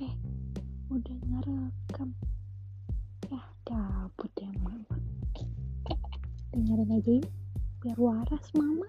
eh udah ngerekam. Ya cabut ya mama. Eh, eh, dengerin aja yuk biar waras mama.